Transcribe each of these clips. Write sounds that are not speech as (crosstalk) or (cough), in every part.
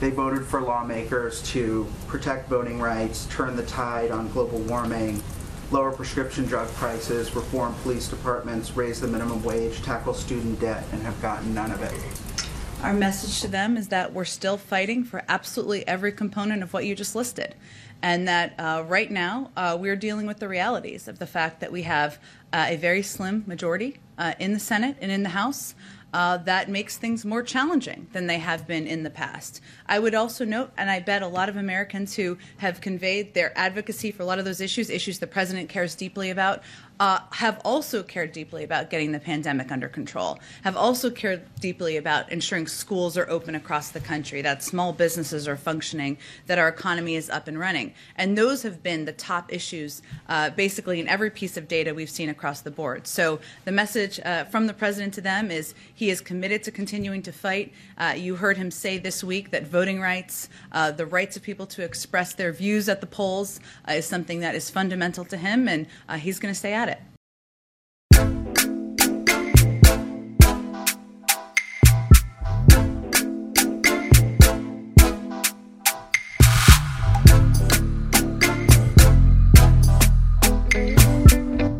they voted for lawmakers to protect voting rights, turn the tide on global warming, lower prescription drug prices, reform police departments, raise the minimum wage, tackle student debt, and have gotten none of it? Our message to them is that we're still fighting for absolutely every component of what you just listed. And that uh, right now uh, we're dealing with the realities of the fact that we have uh, a very slim majority uh, in the Senate and in the House uh, that makes things more challenging than they have been in the past. I would also note, and I bet a lot of Americans who have conveyed their advocacy for a lot of those issues, issues the president cares deeply about, uh, have also cared deeply about getting the pandemic under control, have also cared deeply about ensuring schools are open across the country, that small businesses are functioning, that our economy is up and running. And those have been the top issues uh, basically in every piece of data we've seen across the board. So the message uh, from the president to them is he is committed to continuing to fight. Uh, you heard him say this week that voting rights, uh, the rights of people to express their views at the polls, uh, is something that is fundamental to him, and he's going to stay at it.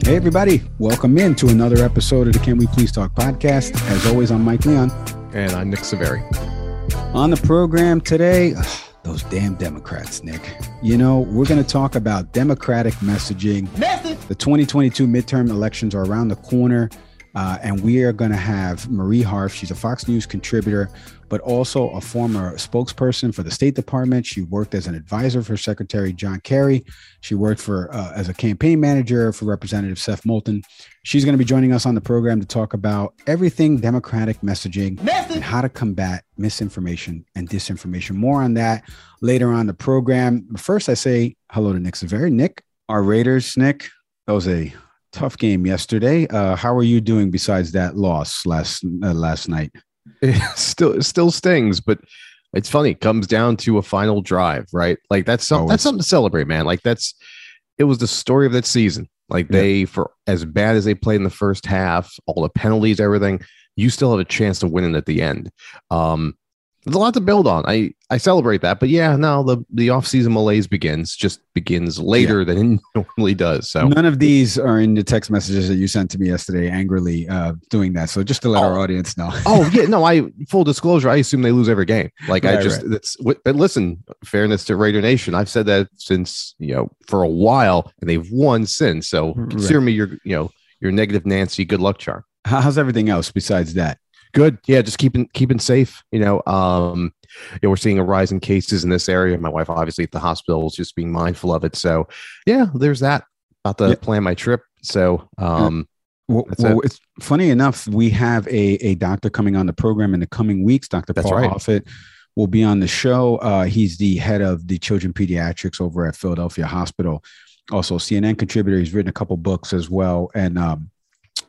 Hey, everybody. Welcome in to another episode of the Can We Please Talk podcast. As always, I'm Mike Leon. And I'm Nick Saveri. On the program today, ugh, those damn Democrats, Nick. You know, we're going to talk about Democratic messaging. The 2022 midterm elections are around the corner. Uh, and we are going to have Marie Harf. She's a Fox News contributor, but also a former spokesperson for the State Department. She worked as an advisor for Secretary John Kerry. She worked for uh, as a campaign manager for Representative Seth Moulton. She's going to be joining us on the program to talk about everything Democratic messaging and how to combat misinformation and disinformation. More on that later on the program. But first, I say hello to Nick Saveri. Nick, our Raiders, Nick, that was a tough game yesterday. Uh, how are you doing besides that loss last uh, last night? It (laughs) still it still stings, but it's funny. It comes down to a final drive, right? Like that's some, that's something to celebrate, man. Like that's it was the story of that season. Like they, for as bad as they played in the first half, all the penalties, everything, you still have a chance to win it at the end. Um, there's a lot to build on. I I celebrate that, but yeah, now the the off season malaise begins just begins later yeah. than it (laughs) normally does. So none of these are in the text messages that you sent to me yesterday, angrily uh, doing that. So just to let oh. our audience know. (laughs) oh yeah, no, I full disclosure, I assume they lose every game. Like right, I just right. that's but listen, fairness to Raider Nation, I've said that since you know for a while, and they've won since. So consider right. me your you know your negative Nancy good luck charm. How's everything else besides that? Good. Yeah, just keeping keeping safe. You know, um, you know, we're seeing a rise in cases in this area. My wife, obviously, at the hospital, is just being mindful of it. So, yeah, there's that. About to yeah. plan my trip. So, um, Well, well it. it's funny enough. We have a, a doctor coming on the program in the coming weeks. Dr. That's Paul right. Offit will be on the show. Uh, he's the head of the children pediatrics over at Philadelphia Hospital. Also, CNN contributor. He's written a couple books as well, and um,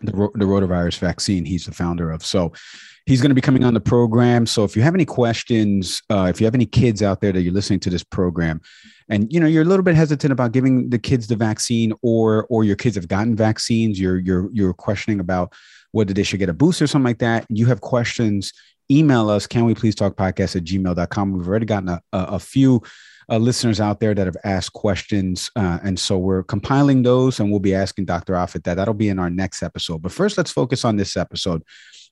the the rotavirus vaccine. He's the founder of. So he's going to be coming on the program. So if you have any questions, uh, if you have any kids out there that you're listening to this program, and you know you're a little bit hesitant about giving the kids the vaccine, or or your kids have gotten vaccines, you're you're you're questioning about whether they should get a boost or something like that. You have questions. Email us. Can we please talk podcast at gmail.com? We've already gotten a, a, a few uh, listeners out there that have asked questions. Uh, and so we're compiling those and we'll be asking Dr. Offit that. That'll be in our next episode. But first, let's focus on this episode.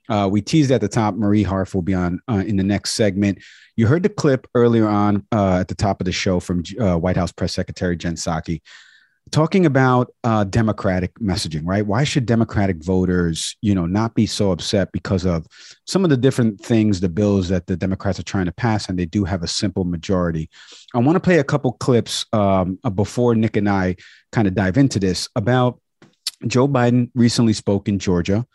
Uh, we teased at the top, Marie Harf will be on uh, in the next segment. You heard the clip earlier on uh, at the top of the show from uh, White House Press Secretary Jen Psaki talking about uh, democratic messaging right why should democratic voters you know not be so upset because of some of the different things the bills that the democrats are trying to pass and they do have a simple majority i want to play a couple clips um, before nick and i kind of dive into this about joe biden recently spoke in georgia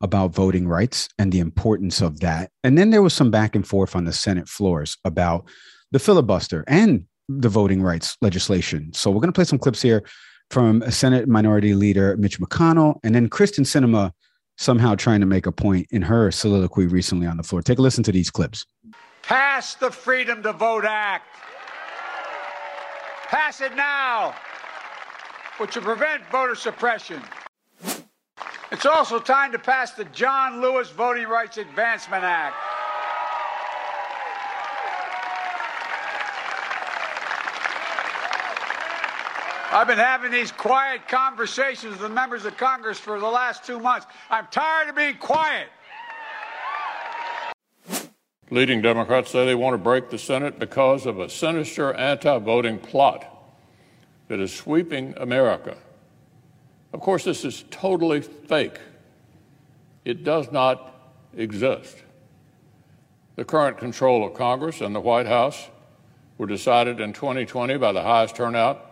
about voting rights and the importance of that. And then there was some back and forth on the Senate floors about the filibuster and the voting rights legislation. So we're going to play some clips here from Senate Minority Leader Mitch McConnell and then Kyrsten Sinema somehow trying to make a point in her soliloquy recently on the floor. Take a listen to these clips. Pass the Freedom to Vote Act. Pass it now, which will prevent voter suppression. It's also time to pass the John Lewis Voting Rights Advancement Act. I've been having these quiet conversations with members of Congress for the last two months. I'm tired of being quiet. Leading Democrats say they want to break the Senate because of a sinister anti voting plot that is sweeping America of course, this is totally fake. It does not exist. The current control of Congress and the White House were decided in 2020 by the highest turnout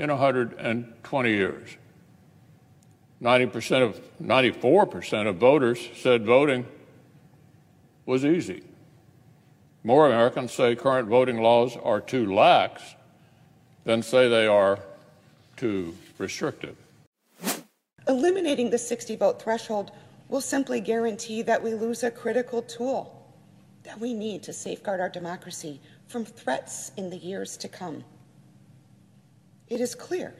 in 120 years. 90% of 94% of voters said voting was easy. More Americans say current voting laws are too lax than say they are too restrictive. Eliminating the 60 vote threshold will simply guarantee that we lose a critical tool that we need to safeguard our democracy from threats in the years to come. It is clear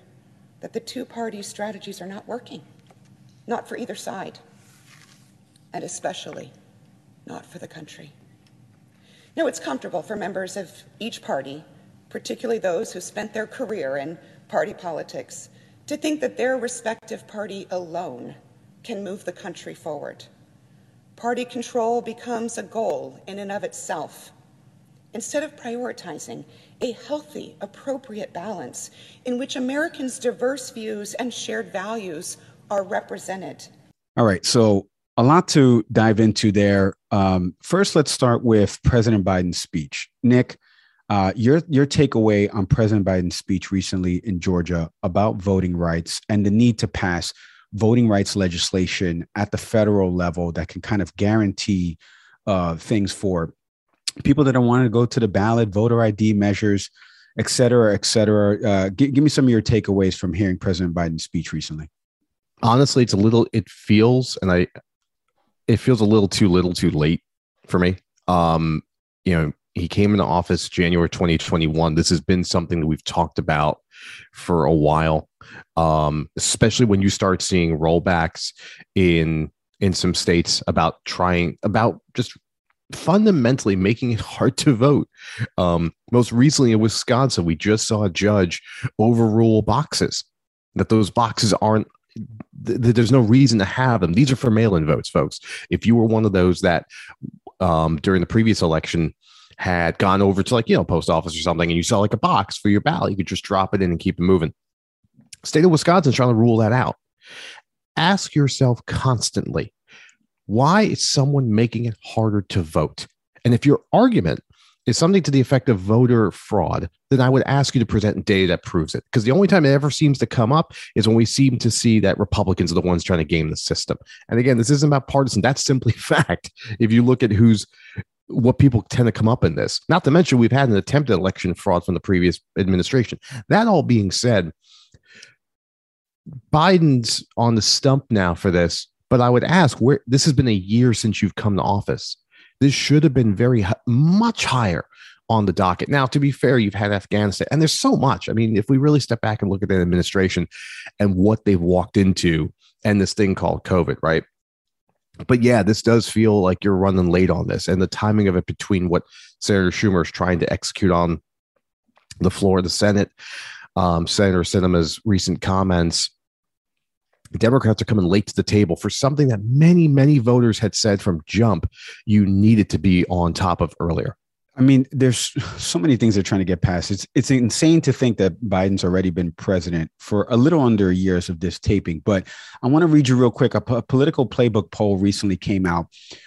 that the two party strategies are not working, not for either side, and especially not for the country. Now, it's comfortable for members of each party, particularly those who spent their career in party politics, to think that their respective party alone can move the country forward. Party control becomes a goal in and of itself. Instead of prioritizing a healthy, appropriate balance in which Americans' diverse views and shared values are represented. All right. So, a lot to dive into there. Um, first, let's start with President Biden's speech. Nick, uh, your your takeaway on President Biden's speech recently in Georgia about voting rights and the need to pass voting rights legislation at the federal level that can kind of guarantee uh, things for people that don't want to go to the ballot, voter ID measures, et cetera, et cetera. Uh, give, give me some of your takeaways from hearing President Biden's speech recently. Honestly, it's a little. It feels, and I, it feels a little too little, too late for me. Um, you know, he came into office January 2021. This has been something that we've talked about for a while, um, especially when you start seeing rollbacks in in some states about trying about just fundamentally making it hard to vote. Um, most recently in Wisconsin, we just saw a judge overrule boxes that those boxes aren't th- there's no reason to have them. These are for mail-in votes, folks. If you were one of those that um, during the previous election had gone over to like, you know, post office or something and you saw like a box for your ballot, you could just drop it in and keep it moving. State of Wisconsin trying to rule that out. Ask yourself constantly, why is someone making it harder to vote? And if your argument is something to the effect of voter fraud, then I would ask you to present data that proves it. Because the only time it ever seems to come up is when we seem to see that Republicans are the ones trying to game the system. And again, this isn't about partisan. That's simply (laughs) fact. If you look at who's what people tend to come up in this, not to mention we've had an attempted election fraud from the previous administration. That all being said, Biden's on the stump now for this. But I would ask where this has been a year since you've come to office. This should have been very much higher on the docket. Now, to be fair, you've had Afghanistan, and there's so much. I mean, if we really step back and look at the administration and what they've walked into and this thing called COVID, right? But yeah, this does feel like you're running late on this, and the timing of it between what Senator Schumer is trying to execute on the floor of the Senate, um, Senator Sinema's recent comments, Democrats are coming late to the table for something that many, many voters had said from jump you needed to be on top of earlier. I mean, there's so many things they're trying to get past. It's it's insane to think that Biden's already been president for a little under years of this taping. But I want to read you real quick. A, a Politico Playbook poll recently came out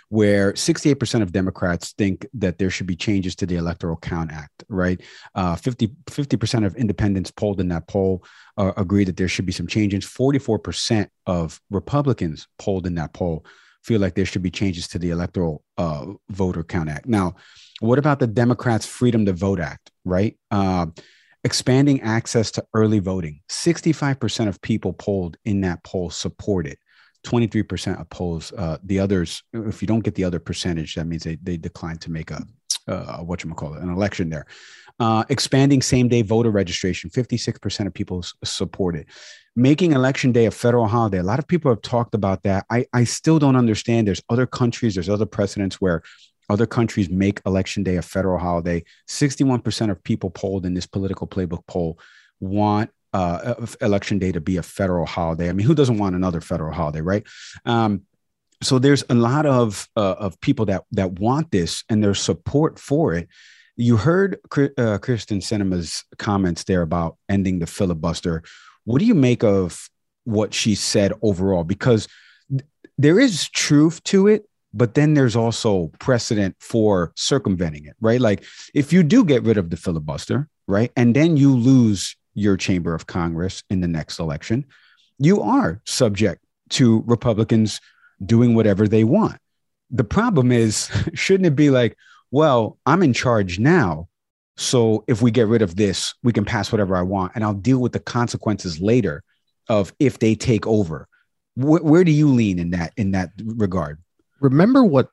where 68% of Democrats think that there should be changes to the Electoral Count Act. Right, uh, 50 percent of independents polled in that poll uh, agree that there should be some changes. 44% of Republicans polled in that poll feel like there should be changes to the Electoral uh, Voter Count Act. Now, what about the Democrats' Freedom to Vote Act, right? Uh, expanding access to early voting. 65% of people polled in that poll support it. 23% oppose uh, the others. If you don't get the other percentage, that means they, they decline to make a, uh, what you call it, an election there. Uh, expanding same day voter registration. 56% of people s- support it. Making election day a federal holiday a lot of people have talked about that. I i still don't understand. There's other countries there's other precedents where other countries make election day a federal holiday. 61% of people polled in this Politico Playbook poll want uh, election day to be a federal holiday. I mean who doesn't want another federal holiday right? Um, so there's a lot of uh, of people that that want this and there's support for it you heard uh, Kyrsten Sinema's comments there about ending the filibuster what do you make of what she said overall? Because there is truth to it, but then there's also precedent for circumventing it, right? Like if you do get rid of the filibuster, right, and then you lose your chamber of Congress in the next election, you are subject to Republicans doing whatever they want. The problem is, (laughs) shouldn't it be like, well, I'm in charge now. So if we get rid of this, we can pass whatever I want, and I'll deal with the consequences later of if they take over. Wh- where do you lean in that in that regard? Remember what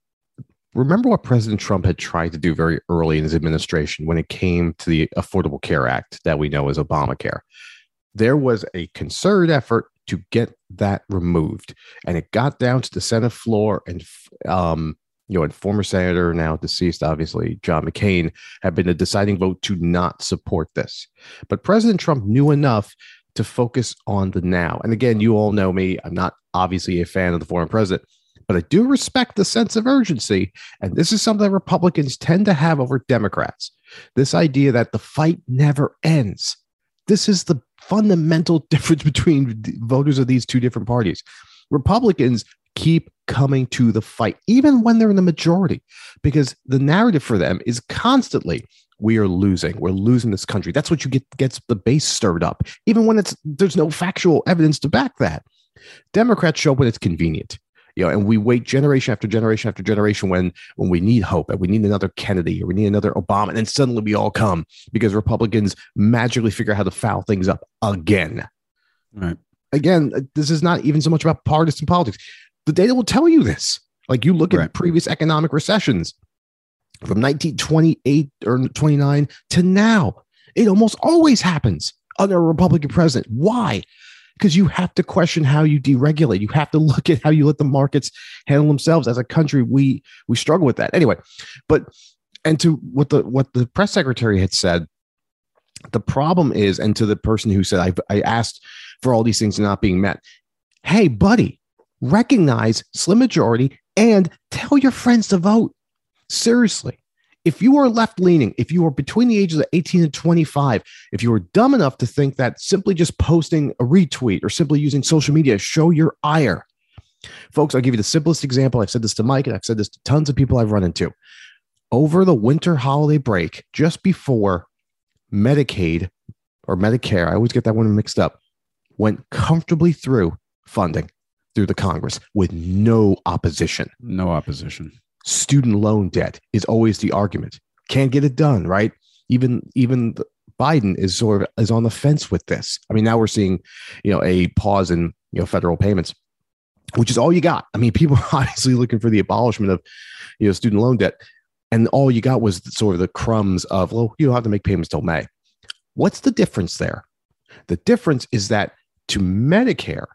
remember what President Trump had tried to do very early in his administration when it came to the Affordable Care Act that we know as Obamacare. There was a concerted effort to get that removed, and it got down to the Senate floor, and um, you know, and former senator, now deceased, obviously, John McCain, had been a deciding vote to not support this. But President Trump knew enough to focus on the now. And again, you all know me. I'm not obviously a fan of the former president, but I do respect the sense of urgency. And this is something Republicans tend to have over Democrats this idea that the fight never ends. This is the fundamental (laughs) difference between voters of these two different parties. Republicans keep coming to the fight, even when they're in the majority, because the narrative for them is constantly we are losing. We're losing this country. That's what you get gets the base stirred up, even when it's there's no factual evidence to back that. Democrats show up when it's convenient. You know, and we wait generation after generation after generation when when we need hope and we need another Kennedy or we need another Obama, and then suddenly we all come because Republicans magically figure out how to foul things up again. Right. Again, uh, this is not even so much about partisan politics the data will tell you this. Like you look at previous economic recessions from 1928 or 29 to now, it almost always happens under a Republican president. Why? Because you have to question how you deregulate. You have to look at how you let the markets handle themselves. As a country, we we struggle with that. Anyway, but and to what the what the press secretary had said, the problem is, and to the person who said I I asked for all these things not being met. Hey, buddy, recognize slim majority and tell your friends to vote. Seriously. If you are left leaning, if you are between the ages of 18 and 25, if you are dumb enough to think that simply just posting a retweet or simply using social media show your ire, folks, I'll give you the simplest example. I've said this to Mike and I've said this to tons of people I've run into. over the winter holiday break, just before Medicaid or Medicare, I always get that one mixed up, went comfortably through funding through the Congress with no opposition. No opposition. Student loan debt is always the argument. Can't get it done, right? Even even Biden is sort of is on the fence with this. I mean, now we're seeing, you know, a pause in you know federal payments, which is all you got. I mean, (laughs) people are obviously looking for the abolishment of you know student loan debt, and all you got was sort of the crumbs of well, you don't have to make payments till May. What's the difference there? The difference is that to Medicare,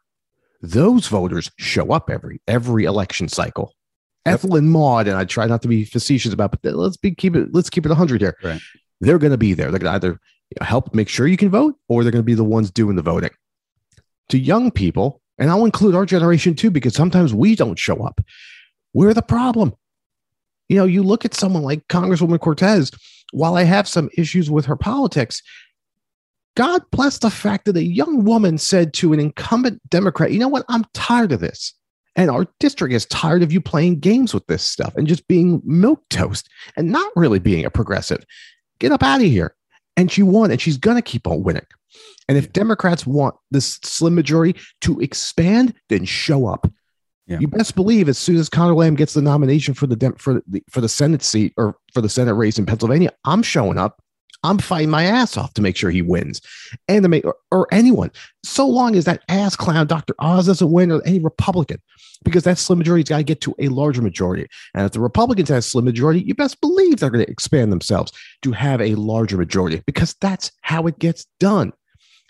those voters show up every every election cycle. Yep. Ethel and Maud, and I try not to be facetious about, but let's be keep it let's keep it hundred here. Right. They're going to be there. They're going to either help make sure you can vote, or they're going to be the ones doing the voting. To young people, and I'll include our generation too, because sometimes we don't show up. We're the problem. You know, you look at someone like Congresswoman Cortez. While I have some issues with her politics, God bless the fact that a young woman said to an incumbent Democrat, you know what? I'm tired of this. And our district is tired of you playing games with this stuff and just being milk toast and not really being a progressive. Get up out of here. And she won, and she's going to keep on winning. And if Democrats want this slim majority to expand, then show up. Yeah. You best believe as soon as Conor Lamb gets the nomination for the for the for the Senate seat or for the Senate race in Pennsylvania, I'm showing up I'm fighting my ass off to make sure he wins and to make, or, or anyone, so long as that ass clown Dr. Oz doesn't win or any Republican, because that slim majority's got to get to a larger majority. And if the Republicans have a slim majority, you best believe they're going to expand themselves to have a larger majority because that's how it gets done.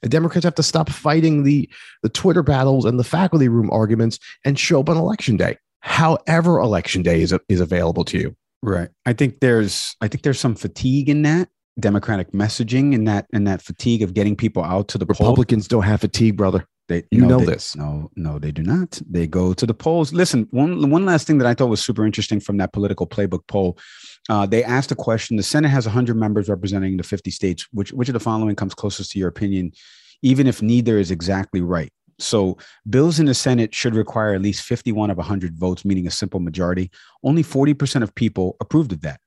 The Democrats have to stop fighting the, the Twitter battles and the faculty room arguments and show up on election day, however election day is, is available to you. Right. I think there's I think there's some fatigue in that democratic messaging and that and that fatigue of getting people out to the Republicans poll. don't have fatigue, brother. They, you no, know they, this. No, no, they do not. They go to the polls. Listen, one one last thing that I thought was super interesting from that Politico Playbook poll. Uh, they asked a question. The Senate has 100 members representing the 50 states. Which which of the following comes closest to your opinion, even if neither is exactly right? So bills in the Senate should require at least 51 of 100 votes, meaning a simple majority. Only 40% of people approved of that.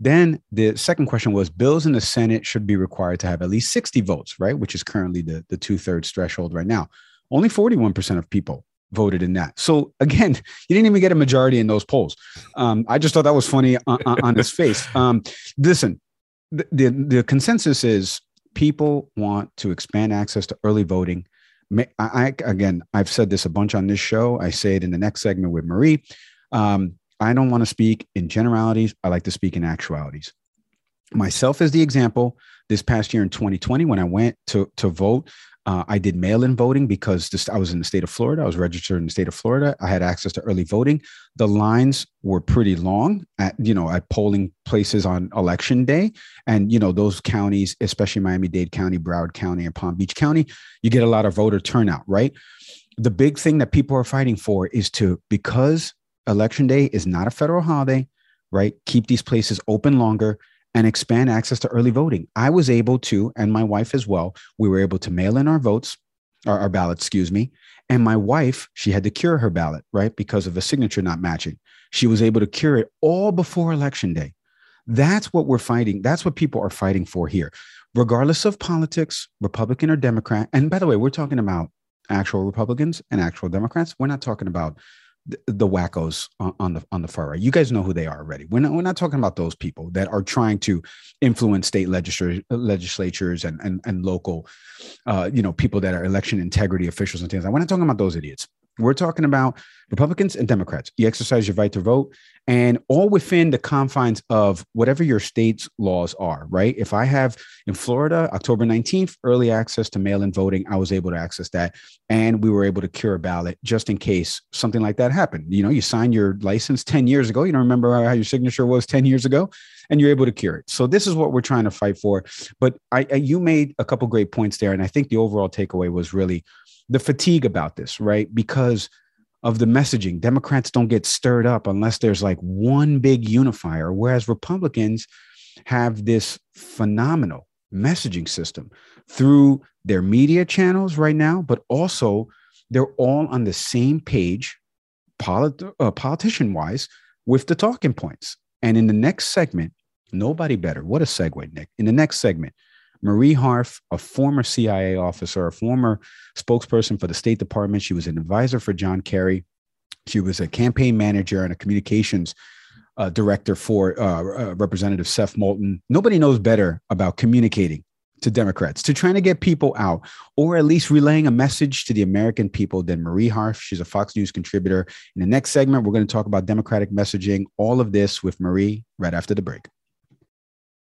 Then the second question was bills in the Senate should be required to have at least 60 votes, right? Which is currently the, the two thirds threshold right now. Only 41% of people voted in that. So again, (laughs) you didn't even get a majority in those polls. Um, I just thought that was funny on, on his face. (laughs) Um, listen, the, the, the consensus is people want to expand access to early voting. I, I, again, I've said this a bunch on this show. I say it in the next segment with Marie. Um, I don't want to speak in generalities. I like to speak in actualities. Myself as the example, this past year in 2020, when I went to, to vote, uh, I did mail in voting because this, I was in the state of Florida. I was registered in the state of Florida. I had access to early voting. The lines were pretty long at, you know, at polling places on election day. And, you know, those counties, especially Miami Dade County, Broward County, and Palm Beach County, you get a lot of voter turnout, right? The big thing that people are fighting for is to, because election day is not a federal holiday, right? Keep these places open longer and expand access to early voting. I was able to, and my wife as well, we were able to mail in our votes, our, our excuse me. And my wife, she had to cure her ballot, right? Because of a signature not matching. She was able to cure it all before election day. That's what we're fighting. That's what people are fighting for here, regardless of politics, Republican or Democrat. And by the way, we're talking about actual Republicans and actual Democrats. We're not talking about the, wackos on, the on the far right. You guys know who they are already. We're not, we're not talking about those people that are trying to influence state legislatures, legislatures and and, and local, uh, you know, people that are election integrity officials and things. We're not talking about those idiots. We're talking about Republicans and Democrats. You exercise your right to vote and all within the confines of whatever your state's laws are, right? If I have in Florida, October 19th, early access to mail in voting, I was able to access that. And we were able to cure a ballot just in case something like that happened. You know, you signed your license 10 years ago. You don't remember how your signature was 10 years ago, and you're able to cure it. So this is what we're trying to fight for. But I, I you made a couple great points there. And I think the overall takeaway was really the fatigue about this, right? Because of the messaging. Democrats don't get stirred up unless there's like one big unifier, whereas Republicans have this phenomenal messaging system through their media channels right now, but also they're all on the same page, polit- uh, politician wise, with the talking points. And in the next segment, nobody better. What a segue, Nick. In the next segment, Marie Harf, a former CIA officer, a former spokesperson for the State Department. She was an advisor for John Kerry. She was a campaign manager and a communications uh, director for uh, uh, Representative Seth Moulton. Nobody knows better about communicating to Democrats, to trying to get people out, or at least relaying a message to the American people than Marie Harf. She's a Fox News contributor. In the next segment, we're going to talk about Democratic messaging, all of this with Marie right after the break.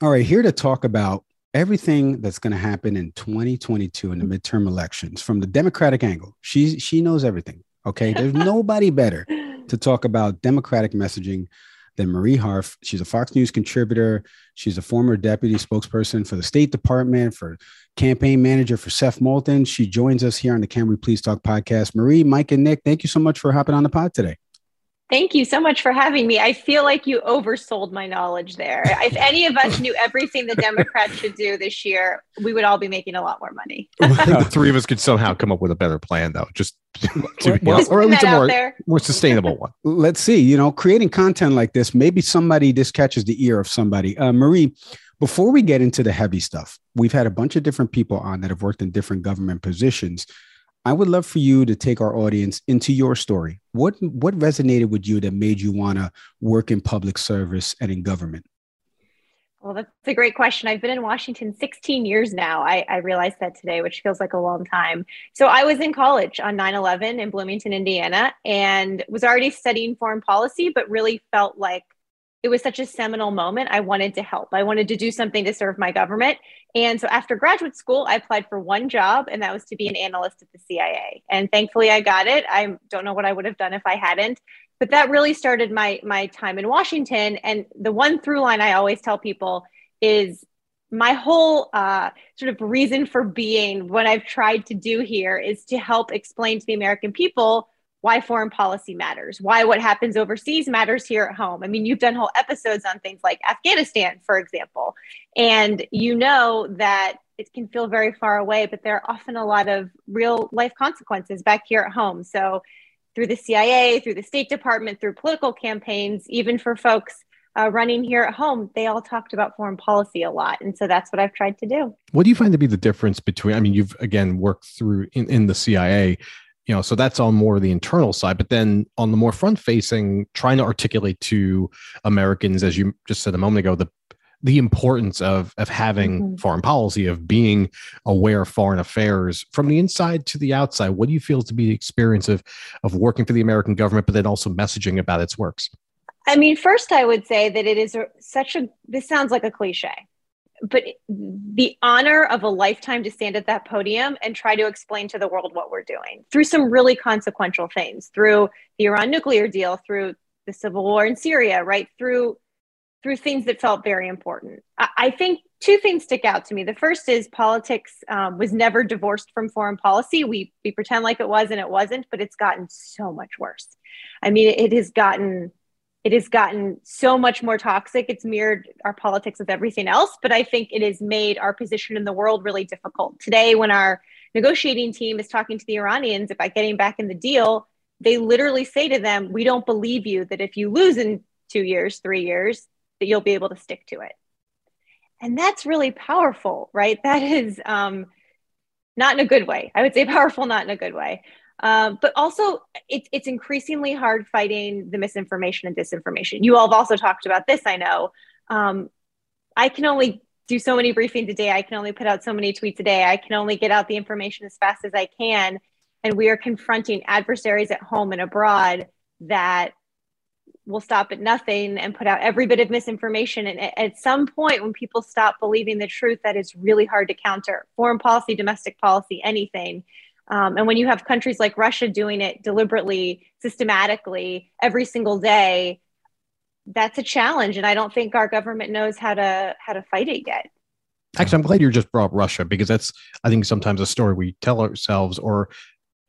All right, here to talk about everything that's going to happen in 2022 in the midterm elections from the Democratic angle. She she knows everything. Okay. There's (laughs) nobody better to talk about Democratic messaging than Marie Harf. She's a Fox News contributor. She's a former deputy spokesperson for the State Department, for campaign manager for Seth Moulton. She joins us here on the Can We Please Talk podcast. Marie, Mike, and Nick, thank you so much for hopping on the pod today. Thank you so much for having me. I feel like you oversold my knowledge there. If any of us knew everything the Democrats should do this year, we would all be making a lot more money. (laughs) I think the three of us could somehow come up with a better plan, though, just (laughs) to, well, or at least a more, more sustainable one. Let's see. You know, creating content like this, maybe somebody this catches the ear of somebody. Uh, Marie, before we get into the heavy stuff, we've had a bunch of different people on that have worked in different government positions. I would love for you to take our audience into your story. What what resonated with you that made you want to work in public service and in government? Well, that's a great question. I've been in Washington 16 years now. I, I realized that today, which feels like a long time. So I was in college on 9 11 in Bloomington, Indiana, and was already studying foreign policy, but really felt like it was such a seminal moment. I wanted to help. I wanted to do something to serve my government. And so after graduate school, I applied for one job, and that was to be an analyst at the CIA. And thankfully, I got it. I don't know what I would have done if I hadn't. But that really started my my time in Washington. And the one through line I always tell people is my whole uh, sort of reason for being, what I've tried to do here is to help explain to the American people why foreign policy matters, why what happens overseas matters here at home. I mean, you've done whole episodes on things like Afghanistan, for example, and you know that it can feel very far away, but there are often a lot of real life consequences back here at home. So, through the CIA, through the State Department, through political campaigns, even for folks uh, running here at home, they all talked about foreign policy a lot. And so that's what I've tried to do. What do you find to be the difference between, I mean, you've again worked through in, in the CIA you know so that's on more the internal side but then on the more front facing trying to articulate to americans as you just said a moment ago the the importance of of having mm-hmm. foreign policy of being aware of foreign affairs from the inside to the outside what do you feel to be the experience of of working for the american government but then also messaging about its works i mean first i would say that it is a, such a this sounds like a cliche but the honor of a lifetime to stand at that podium and try to explain to the world what we're doing through some really consequential things through the iran nuclear deal through the civil war in syria right? Through through things that felt very important. I, I think two things stick out to me. The first is politics um, was never divorced from foreign policy. We we pretend like it was and it wasn't but it's gotten so much worse. I mean it has gotten it has gotten so much more toxic. It's mirrored our politics with everything else, but I think it has made our position in the world really difficult. Today, when our negotiating team is talking to the Iranians about getting back in the deal, they literally say to them, We don't believe you that if you lose in two years, three years, that you'll be able to stick to it. And that's really powerful, right? That is um, not in a good way. I would say powerful, not in a good way. Um, but also, it, it's increasingly hard fighting the misinformation and disinformation. You all have also talked about this, I know. Um, I can only do so many briefings a day. I can only put out so many tweets a day. I can only get out the information as fast as I can. And we are confronting adversaries at home and abroad that will stop at nothing and put out every bit of misinformation. And at some point, when people stop believing the truth, that is really hard to counter. Foreign policy, domestic policy, anything. Um, and when you have countries like Russia doing it deliberately, systematically, every single day, that's a challenge, and I don't think our government knows how to how to fight it yet. Actually, I'm glad you just brought up Russia because that's I think sometimes a story we tell ourselves or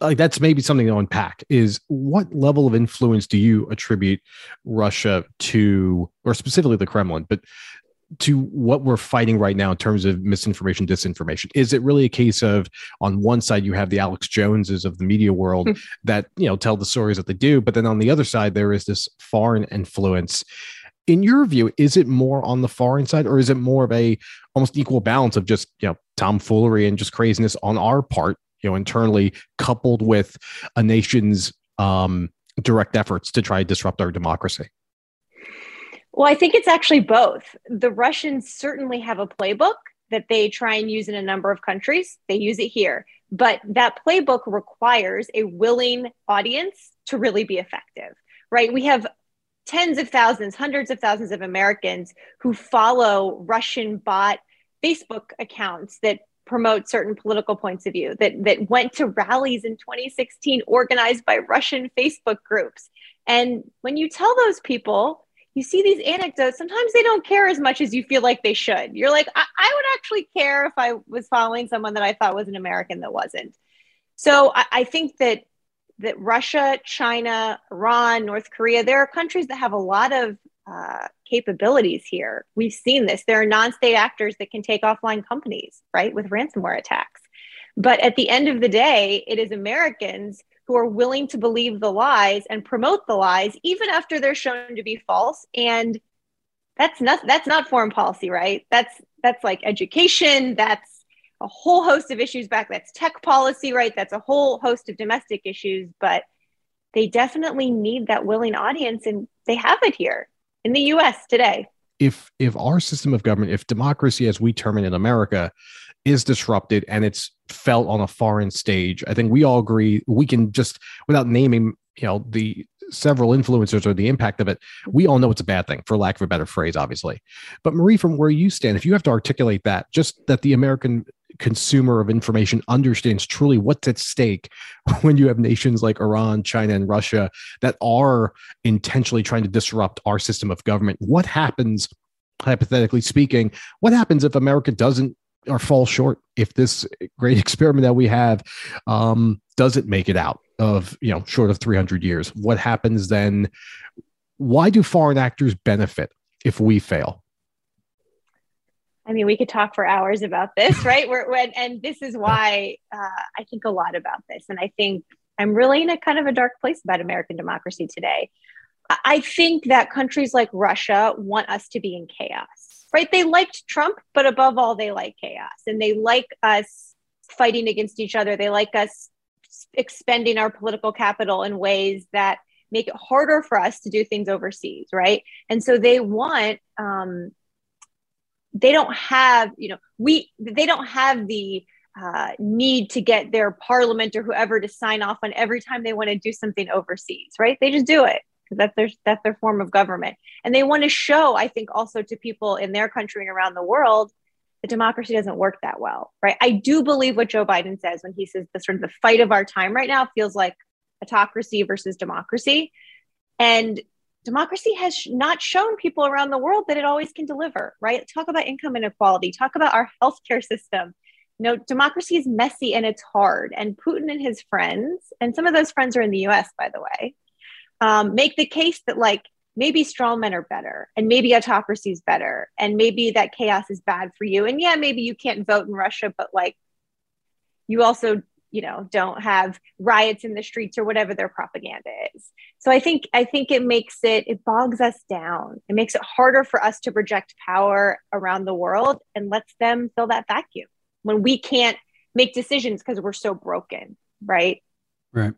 like that's maybe something to unpack is what level of influence do you attribute Russia to, or specifically the Kremlin, but to what we're fighting right now in terms of misinformation, disinformation? Is it really a case of on one side you have the Alex Joneses of the media world hmm. that you know tell the stories that they do, but then on the other side there is this foreign influence. In your view, is it more on the foreign side, or is it more of a almost equal balance of just you know tomfoolery and just craziness on our part, you know, internally, coupled with a nation's um, direct efforts to try to disrupt our democracy? Well, I think it's actually both. The Russians certainly have a playbook that they try and use in a number of countries. They use it here. But that playbook requires a willing audience to really be effective, right? We have tens of thousands, hundreds of thousands of Americans who follow Russian bot Facebook accounts that promote certain political points of view, that, that went to rallies in 2016 organized by Russian Facebook groups. And when you tell those people, you see these anecdotes, sometimes they don't care as much as you feel like they should. You're like, I, I would actually care if I was following someone that I thought was an American that wasn't. So I, I think that that Russia, China, Iran, North Korea, there are countries that have a lot of uh, capabilities here. We've seen this. There are non state actors that can take offline companies, right, with ransomware attacks. But at the end of the day, it is Americans who are willing to believe the lies and promote the lies even after they're shown to be false. And that's not that's not foreign policy right? That's that's like education. That's a whole host of issues back. That's tech policy right? That's a whole host of domestic issues. But they definitely need that willing audience and they have it here in the US today. If if our system of government if democracy as we term it in America is disrupted and it's felt on a foreign stage. I think we all agree we can just without naming, you know, the several influencers or the impact of it, we all know it's a bad thing, for lack of a better phrase, obviously. But Marie, from where you stand, if you have to articulate that, just that the American consumer of information understands truly what's at stake (laughs) when you have nations like Iran, China, and Russia that are intentionally trying to disrupt our system of government. What happens, hypothetically speaking, what happens if America doesn't or fall short if this great (laughs) experiment that we have um, doesn't make it out of you know short of 300 years. What happens then? Why do foreign actors benefit if we fail? I mean we could talk for hours about this (laughs) right? We're, when, and this is why uh, i think a lot about this. And i think i'm really in a kind of a dark place about american democracy today. I think that countries like russia want us to be in chaos right? They liked Trump, but above all, they like chaos and they like us fighting against each other. They like us expending our political capital in ways that make it harder for us to do things overseas, right? And so they want, um, they don't have, you know, we, they don't have the, uh, need to get their parliament or whoever to sign off on every time they want to do something overseas, right? They just do it because that's their that's their form of government. And they want to show i think also to people in their country and around the world that democracy doesn't work that well right? I do believe what joe biden says when he says the sort of the fight of our time right now feels like autocracy versus democracy. And democracy has not shown people around the world that it always can deliver right? Talk about income inequality. Talk about our (laughs) healthcare system. You know democracy is messy and it's hard. And putin and his friends and some of those friends are in the us by the way um, make the case that like maybe men are better and maybe autocracy is better and maybe that chaos is bad for you. And yeah maybe you can't vote in russia but like you also you know don't have riots in the streets or whatever their propaganda is. So i think i think it makes it it bogs us down. It makes it harder for us to project power around the world and lets them fill that vacuum when we can't make decisions because we're so broken right? Right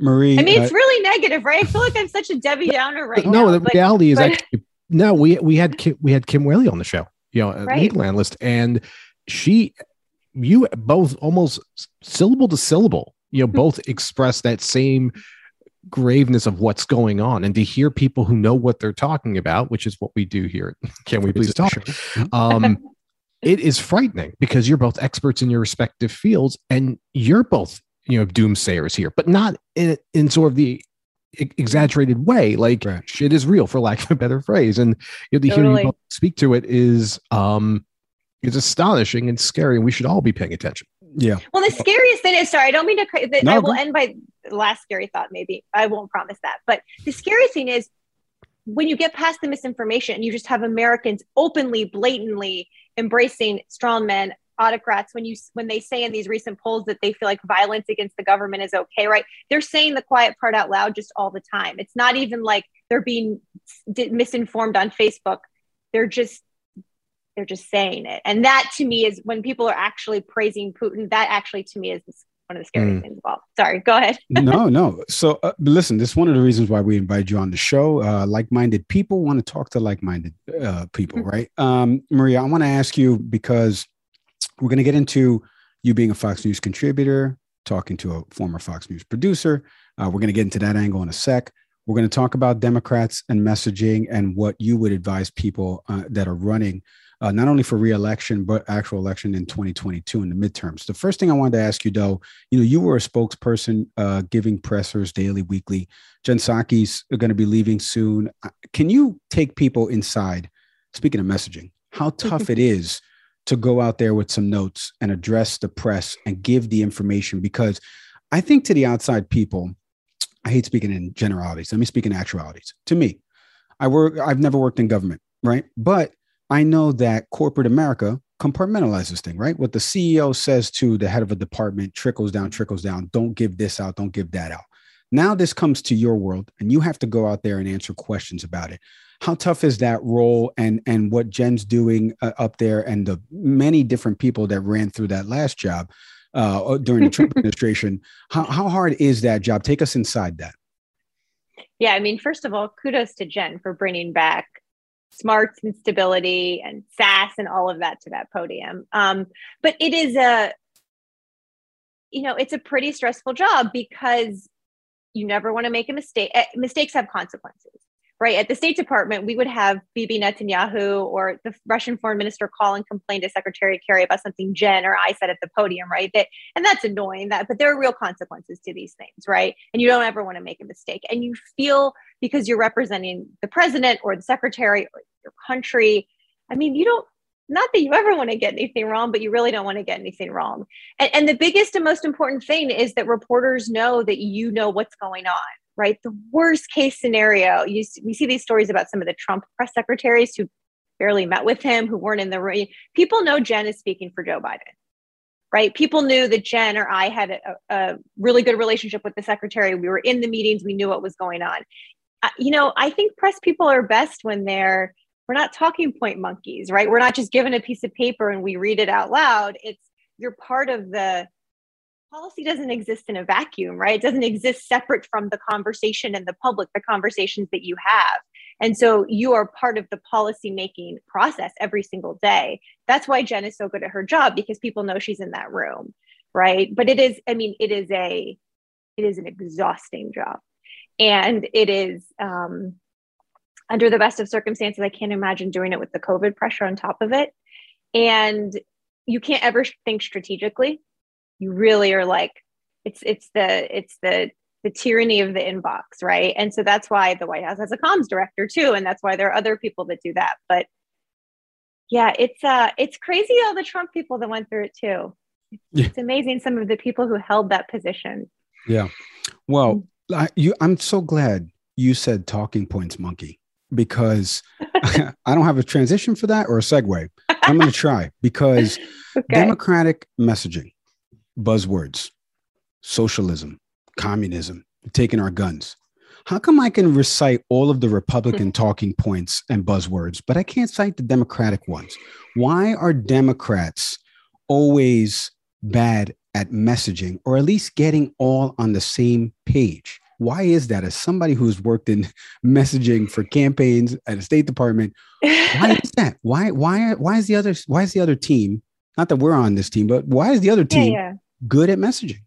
Marie. I mean, it's uh, really negative, right? I feel like I'm such a Debbie Downer right no, now. No, the but, reality is but, actually no. We we had Kim, we had Kim Wehle on the show, you know, right. legal analyst, and she, you both almost syllable to syllable, you know, hmm. both express that same graveness of what's going on, and to hear people who know what they're talking about, which is what we do here. (laughs) Can we please talk? (laughs) Um, (laughs) it is frightening because you're both experts in your respective fields, and you're both you know doomsayers here, but not in in sort of the exaggerated way. Like right. shit is real, for lack of a better phrase. And you know, to totally. hear you speak to it is um is astonishing and scary, and we should all be paying attention. Yeah. Well, the scariest thing is sorry, I don't mean to. The, no, I will end by the last scary thought. Maybe I won't promise that, but the scariest thing is when you get past the misinformation, and you just have Americans openly, blatantly embracing strongmen, autocrats. When you when they say in these recent polls that they feel like violence against the government is okay, right? They're saying the quiet part out loud just all the time. It's not even like they're being misinformed on Facebook. They're just they're just saying it, and that to me is when people are actually praising Putin. That actually to me is one of the scary mm. things about. Sorry, go ahead. (laughs) no, no. So uh, listen, this is one of the reasons why we invited you on the show. Uh, like-minded people want to talk to like-minded uh, people, mm-hmm. right? Um, Maria, I want to ask you because we're going to get into you being a Fox News contributor, talking to a former Fox News producer. Uh, we're going to get into that angle in a sec. We're going to talk about Democrats and messaging and what you would advise people uh, that are running uh, not only for reelection but actual election in 2022 in the midterms. The first thing I wanted to ask you, though, you know, you were a spokesperson uh, giving pressers daily, weekly. Jen Psaki's going to be leaving soon. Uh, can you take people inside? Speaking of messaging, how tough (laughs) it is to go out there with some notes and address the press and give the information because I think to the outside people, I hate speaking in generalities. Let me speak in actualities. To me, I work. I've never worked in government, right? But I know that corporate America compartmentalizes this thing, right? What the CEO says to the head of a department trickles down, trickles down. Don't give this out, don't give that out. Now this comes to your world and you have to go out there and answer questions about it. How tough is that role and and what Jen's doing uh, up there and the many different people that ran through that last job uh, during the Trump (laughs) administration? How, how hard is that job? Take us inside that. Yeah, I mean, first of all, kudos to Jen for bringing back smarts and stability and sass and all of that to that podium. Um, but it is a, you know, it's a pretty stressful job because you never want to make a mistake. Eh, mistakes have consequences right? At the State Department, we would have Bibi Netanyahu or the Russian foreign minister call and complain to Secretary Kerry about something Jen or I said at the podium, right? That and that's annoying. That but there are real consequences to these things, right? And you don't ever want to make a mistake. And you feel because you're representing the president or the secretary or your country. I mean, you don't not that you ever want to get anything wrong, but you really don't want to get anything wrong. And, and the biggest and most important thing is that reporters know that you know what's going on right? The worst case scenario, you, we see these stories about some of the Trump press secretaries who barely met with him, who weren't in the room. People know Jen is speaking for Joe Biden, right? People knew that Jen or I had a, a really good relationship with the secretary. We were in the meetings, we knew what was going on. Uh, you know, I think press people are best when they're, we're not talking point monkeys, right? We're not just given a piece of paper and we read it out loud. It's, you're part of the policy doesn't exist in a vacuum, right? It doesn't exist separate from the conversation and the public, the conversations that you have. And so you are part of the policy making process every single day. That's why Jen is so good at her job because people know she's in that room, right? But it is, I mean, it is a, it is an exhausting job, and it is um, under the best of circumstances. I can't imagine doing it with the COVID pressure on top of it, and you can't ever think strategically you really are like it's it's the it's the the tyranny of the inbox right? And so that's why the white house has a comms director too and that's why there are other people that do that. But yeah it's uh it's crazy all the trump people that went through it too. It's, yeah. it's amazing some of the people who held that position. Yeah. Well I, you i'm so glad you said talking points monkey because (laughs) I don't have a transition for that or a segue. I'm going (laughs) to try because okay. democratic messaging buzzwords socialism, communism, taking our guns. How come I can recite all of the Republican (laughs) talking points and buzzwords, but I can't cite the Democratic ones? Why are Democrats always bad at messaging or at least getting all on the same page? Why is that? As somebody who's worked in (laughs) messaging for campaigns at a State Department, why is (laughs) that? Why why why is the other why is the other team? Not that we're on this team, but why is the other team yeah, yeah good at messaging?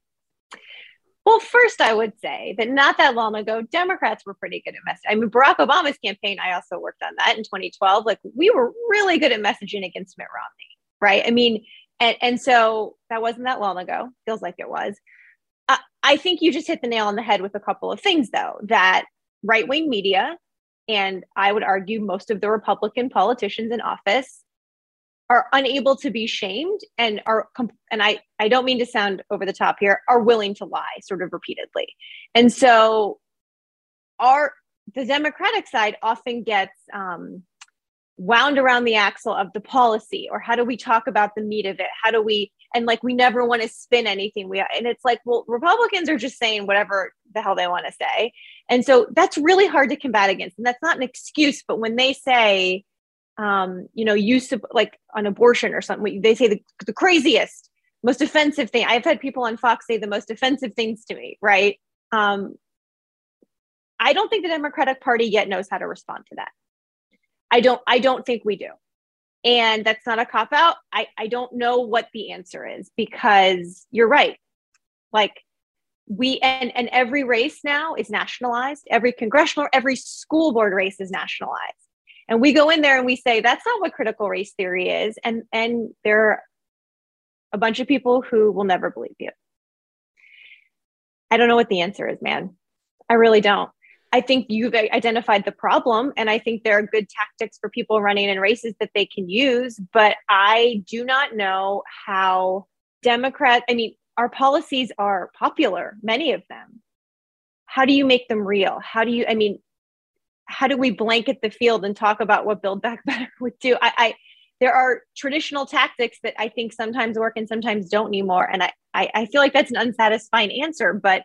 Well, first, I would say that not that long ago, Democrats were pretty good at messaging. I mean, Barack Obama's campaign, I also worked on that in 2012. Like, we were really good at messaging against Mitt Romney, right? I mean, and, and so that wasn't that long ago. Feels like it was. I think you just hit the nail on the head with a couple of things, though, that right wing media, and I would argue most of the Republican politicians in office are unable to be shamed and are and I I don't mean to sound over the top here are willing to lie sort of repeatedly. And so our the Democratic side often gets um, wound around the axle of the policy or how do we talk about the meat of it? How do we and like we never want to spin anything. We and it's like well republicans are just saying whatever the hell they want to say. And so that's really hard to combat against. And that's not an excuse but when they say um you know use to like on abortion or something they say the, the craziest most offensive thing i've had people on fox say the most offensive things to me right um i don't think the democratic party yet knows how to respond to that I don't I don't think we do. And that's not a cop out. I, I don't know what the answer is because you're right. Like we and, and every race now is nationalized. Every congressional, every school board race is nationalized. And we go in there and we say that's not what critical race theory is. And and there are a bunch of people who will never believe you. I don't know what the answer is, man. I really don't. I think you've identified the problem, and I think there are good tactics for people running in races that they can use. But I do not know how Democrat, I mean, our policies are popular, many of them. How do you make them real? How do you, I mean, how do we blanket the field and talk about what Build Back (laughs) Better would do? I, I there are traditional tactics that I think sometimes work and sometimes don't anymore. And I, I, I feel like that's an unsatisfying answer, but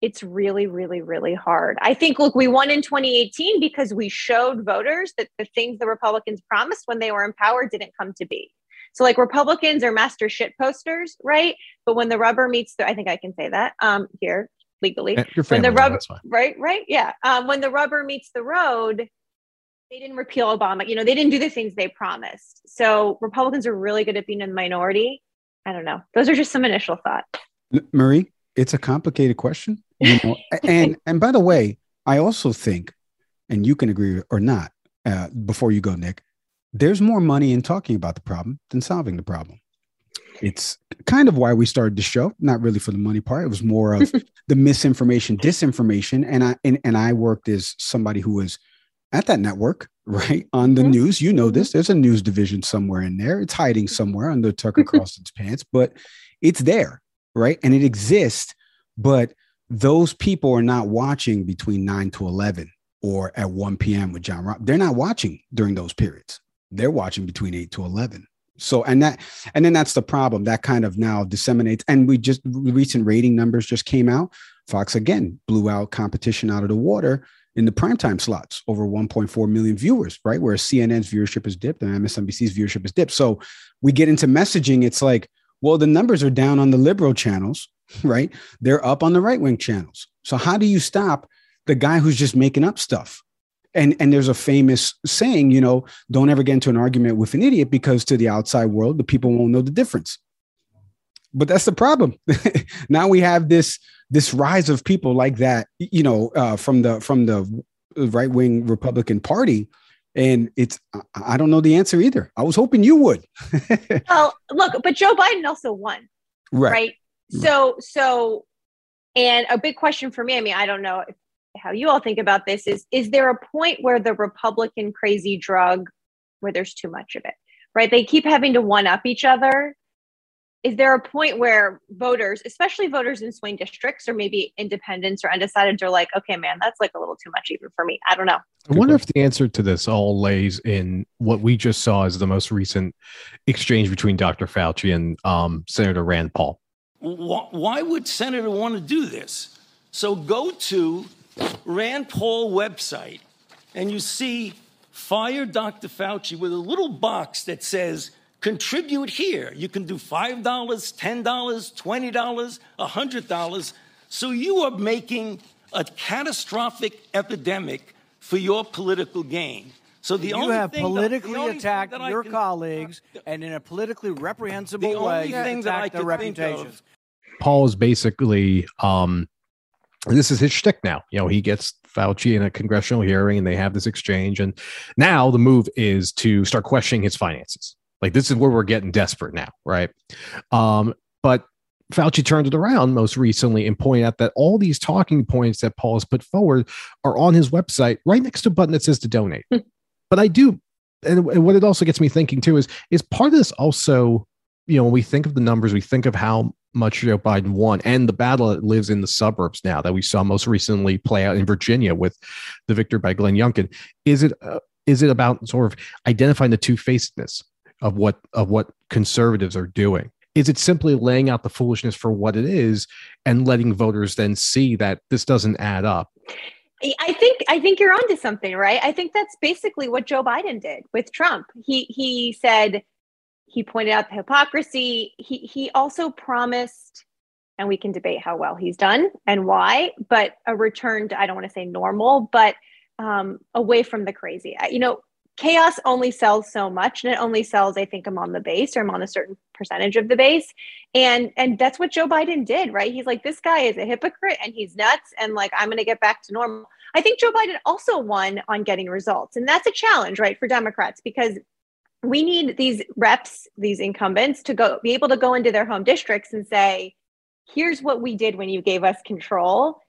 it's really, really, really hard. I think, look, we won in 2018 because we showed voters that the things the Republicans promised when they were in power didn't come to be. So, like, Republicans are master shit posters, right? But when the rubber meets the, I think I can say that um, here legally. Your family, when the rubber, right, right, yeah. Um, when the rubber meets the road, they didn't repeal Obama. You know, they didn't do the things they promised. So Republicans are really good at being in the minority. I don't know. Those are just some initial thoughts. Marie, it's a complicated question you know, (laughs) and and by the way, I also think, and you can agree or not, uh, before you go, Nick, there's more money in talking about the problem than solving the problem. It's kind of why we started the show, not really for the money part. It was more of (laughs) the misinformation, disinformation. And I and, and I worked as somebody who was at that network, (laughs) right? On the mm-hmm. news. You know this. Mm-hmm. There's a news division somewhere in there. It's hiding mm-hmm. somewhere under Tucker mm-hmm. Carlson's pants, but it's there, right? And it exists. But those people are not watching between 9 to 11 or at 1 p.m. with John Rob. They're not watching during those periods. They're watching between 8 to 11. So and that and then that's the problem that kind of now disseminates and we just recent rating numbers just came out. Fox again blew out competition out of the water in the primetime slots over 1.4 million viewers, right? Where CNN's viewership has dipped and MSNBC's viewership has dipped. So we get into messaging, it's like, well, the numbers are down on the liberal channels (laughs) right? They're up on the right wing channels. So how do you stop the guy who's just making up stuff? And and there's a famous saying, you know, don't ever get into an argument with an idiot because to the outside world, the people won't know the difference. But that's the problem. (laughs) now we have this this rise of people like that, you know, uh, from the from the right wing Republican Party and it's I don't know the answer either. I was hoping you would. (laughs) well, look, but Joe Biden also won. Right. right? So, so, and a big question for me, I mean, I don't know if, how you all think about this is, is there a point where the Republican crazy drug, where there's too much of it, right? They keep having to one up each other. Is there a point where voters, especially voters in swing districts or maybe independents or undecideds, are like, okay, man, that's like a little too much even for me. I don't know. I wonder if the answer to this all lays in what we just saw as the most recent exchange between Dr. Fauci and um, Senator Rand Paul why would Senator want to do this? So go to Rand Paul website and you see fire Dr. Fauci with a little box that says contribute here. You can do $5, $10, $20, $100. So you are making a catastrophic epidemic for your political gain. So the only thing you only have thing politically that, attacked your can, colleagues and in a politically reprehensible the way only thing that I their reputations. Paul is basically um, this is his shtick now. You know, he gets Fauci in a congressional hearing and they have this exchange. And now the move is to start questioning his finances. Like this is where we're getting desperate now, right? Um, but Fauci turned it around most recently and pointed out that all these talking points that Paul has put forward are on his website right next to a button that says to donate. Hmm. but I do, and what it also gets me thinking too is is part of this also, you know, when we think of the numbers, we think of how much Joe Biden won and the battle that lives in the suburbs now that we saw most recently play out in Virginia with the victory by Glenn Youngkin. Is it uh, is it about sort of identifying the two facedness of what of what conservatives are doing? Is it simply laying out the foolishness for what it is and letting voters then see that this doesn't add up? I think I think you're onto something, right? I think that's basically what Joe Biden did with Trump. He he said he pointed out the hypocrisy. He he also promised, and we can debate how well he's done and why, but a return to I don't want to say normal, but um, away from the crazy. You know, chaos only sells so much, and it only sells, I think, I'm on the base or I'm on a certain percentage of the base, and and that's what Joe Biden did, right? He's like, this guy is a hypocrite and he's nuts, and like I'm going to get back to normal. I think Joe Biden also won on getting results, and that's a challenge, right, for Democrats because we need these reps, these incumbents to go be able to go into their home districts and say, here's what we did when you gave us control.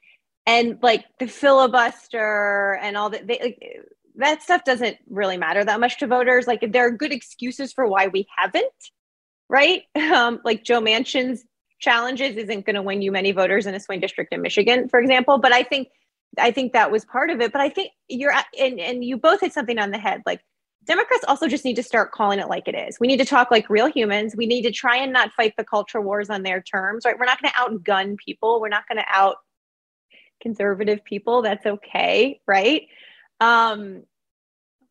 And like the filibuster and all that, they, like, that stuff doesn't really matter that much to voters. Like there are good excuses for why we haven't, right? (laughs) Um, like Joe Manchin's challenges isn't going to win you many voters in a swing district in Michigan, for example. But I think I think that was part of it. But I think you're and and you both hit something on the head. Like Democrats also just need to start calling it like it is. We need to talk like real humans. We need to try and not fight the culture wars on their terms, right? We're not going to outgun people. We're not going to out conservative people. That's okay, right? Um,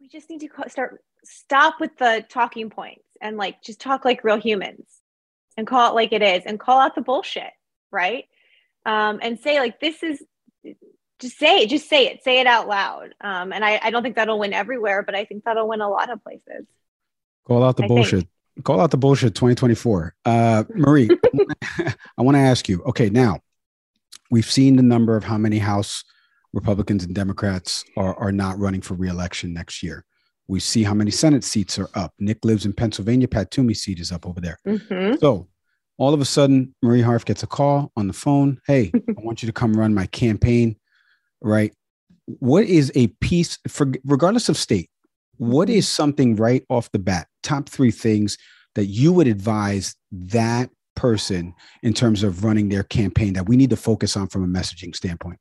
we just need to start stop with the talking points and like just talk like real humans and call it like it is and call out the bullshit, right? Um, and say like this is just say it, just say it, say it out loud. Um, and I, I don't think that'll win everywhere, but I think that'll win a lot of places. Call out the I bullshit. Think. Call out the bullshit 2024. Uh, Marie, (laughs) (laughs) I want to ask you, okay, now we've seen the number of how many House Republicans and Democrats are, are not running for reelection next year. We see how many Senate seats are up. Nick lives in Pennsylvania. Pat Toomey's seat is up over there. Mm-hmm. So all of a sudden, Marie Harf gets a call on the phone. Hey, (laughs) I want you to come run my campaign right? What is a piece for regardless of state? What is mm-hmm. something right off the bat? Top three things that you would advise that person in terms of running their campaign that we need to focus on from a messaging standpoint?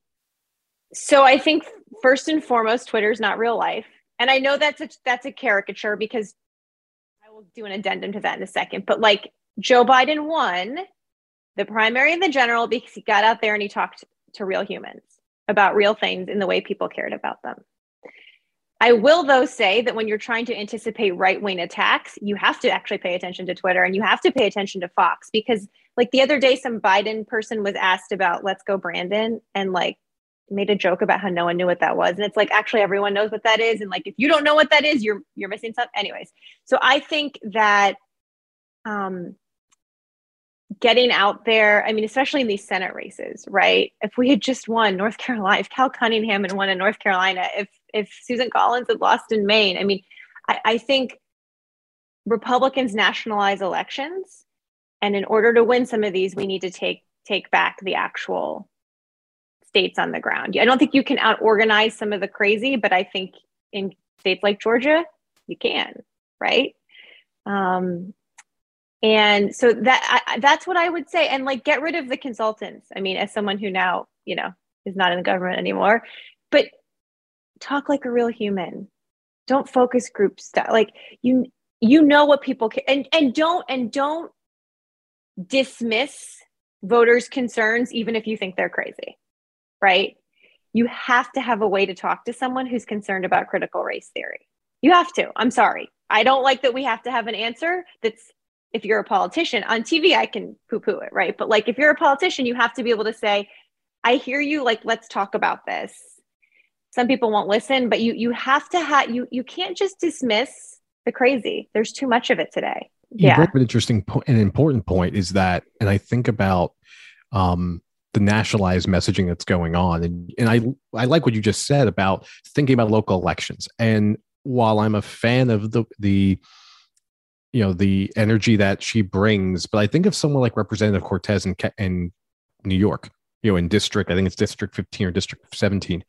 So I think first and foremost, Twitter is not real life, and I know that's a that's a caricature because I will do an addendum to that in a second. But like Joe Biden won the primary and the general because he got out there and he talked to real humans about real things in the way people cared about them. I will, though, say that when you're trying to anticipate right wing attacks, you have to actually pay attention to Twitter and you have to pay attention to Fox because, like, the other day, some Biden person was asked about Let's Go Brandon and, like, made a joke about how no one knew what that was. And it's like actually everyone knows what that is. And like if you don't know what that is you're you're missing something anyways. So i think that um getting out there. I mean, especially in these Senate races, right? If we had just won North Carolina, if Cal Cunningham had won in North Carolina, if if Susan Collins had lost in Maine, I mean, I, I think Republicans nationalize elections, and in order to win some of these, we need to take take back the actual states on the ground. I don't think you can out organize some of the crazy, but I think in states like Georgia, you can, right? Um, and so that I, that's what i would say. And like get rid of the consultants. I mean as someone who now you know is not in the government anymore. But talk like a real human. Don't focus group stuff. Like you you know what people can and and don't and don't dismiss voters concerns even if you think they're crazy right? You have to have a way to talk to someone who's concerned about critical race theory. You have to. I'm sorry. I don't like that we have to have an answer that's if you're a politician on TV, I can poo poo it, right? But like if you're a politician, you have to be able to say, I hear you, like, let's talk about this. Some people won't listen, but you you have to have you you can't just dismiss the crazy. There's too much of it today. You yeah. an interesting point, an important point is that, and I think about um the nationalized messaging that's going on. And and I I like what you just said about thinking about local elections. And while I'm a fan of the the you know the energy that she brings. But I think of someone like Representative Cortez in in New York, you know, in district, I think it's District 15 or District 17.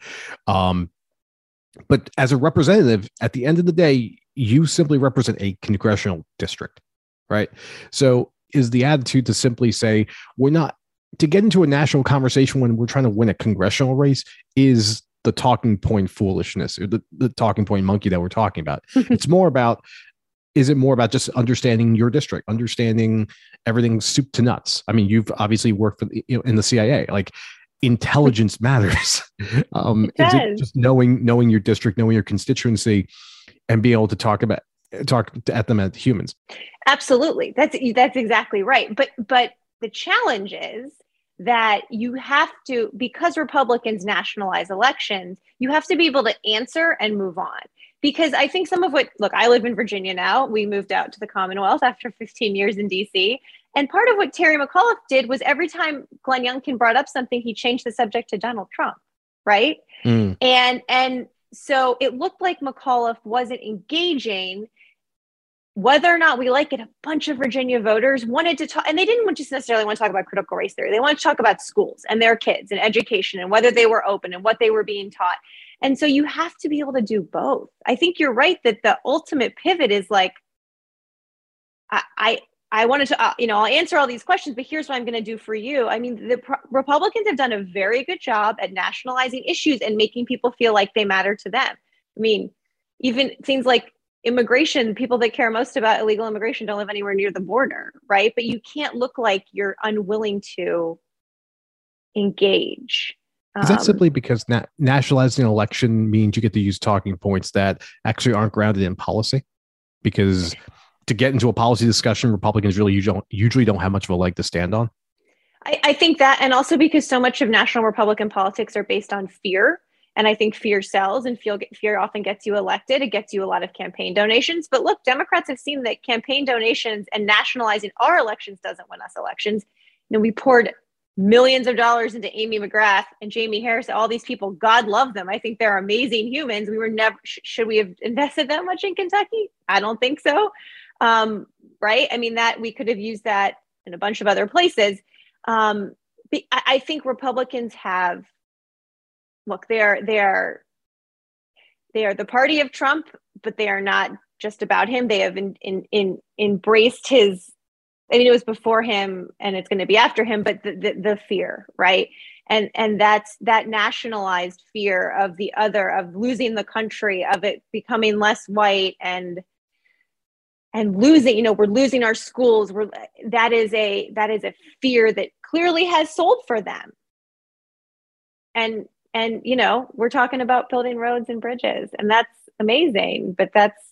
Um, but as a representative, at the end of the day, you simply represent a congressional district, right? So is the attitude to simply say we're not to get into a national conversation when we're trying to win a congressional race is the talking point foolishness or the, the talking point monkey that we're talking about. (laughs) it's more about is it more about just understanding your district, understanding everything soup to nuts? I mean, you've obviously worked for the, you know in the CIA, like intelligence (laughs) matters. um, it is it just knowing knowing your district, knowing your constituency, and being able to talk about talk at them as humans? Absolutely, that's that's exactly right. But but the challenge is that you have to because Republicans nationalize elections, you have to be able to answer and move on because I think some of what, look, I live in Virginia now. We moved out to the Commonwealth after 15 years in DC. And part of what Terry McAuliffe did was every time Glenn Youngkin brought up something, he changed the subject to Donald Trump, right? Mm. And and so it looked like McAuliffe wasn't engaging. Whether or not we like it, a bunch of Virginia voters wanted to talk, and they didn't just necessarily want to talk about critical race theory. They wanted to talk about schools and their kids and education and whether they were open and what they were being taught. And so you have to be able to do both. I think you're right that the ultimate pivot is like, I, I, I wanted to, uh, you know, I'll answer all these questions, but here's what I'm going to do for you. I mean, the pro- Republicans have done a very good job at nationalizing issues and making people feel like they matter to them. I mean, even things like immigration, people that care most about illegal immigration don't live anywhere near the border, right? But you can't look like you're unwilling to engage. Is that um, simply because na- nationalizing an election means you get to use talking points that actually aren't grounded in policy? Because to get into a policy discussion, Republicans really usually don't, usually don't have much of a leg to stand on. I, I think that, and also because so much of national Republican politics are based on fear. And I think fear sells and fear, fear often gets you elected. It gets you a lot of campaign donations. But look, Democrats have seen that campaign donations and nationalizing our elections doesn't win us elections. And we poured millions of dollars into Amy McGrath and Jamie Harris, all these people, God love them. I think they're amazing humans. We were never, sh- should we have invested that much in Kentucky? I don't think so. Um, right. I mean, that we could have used that in a bunch of other places. Um, I, I think Republicans have, look, they're, they're, they are the party of Trump, but they are not just about him. They have in, in, in embraced his I mean, it was before him and it's going to be after him, but the, the, the, fear, right? And and that's that nationalized fear of the other, of losing the country, of it becoming less white and and losing, you know, we're losing our schools. We're that is a that is a fear that clearly has sold for them. And and you know, we're talking about building roads and bridges, and that's amazing, but that's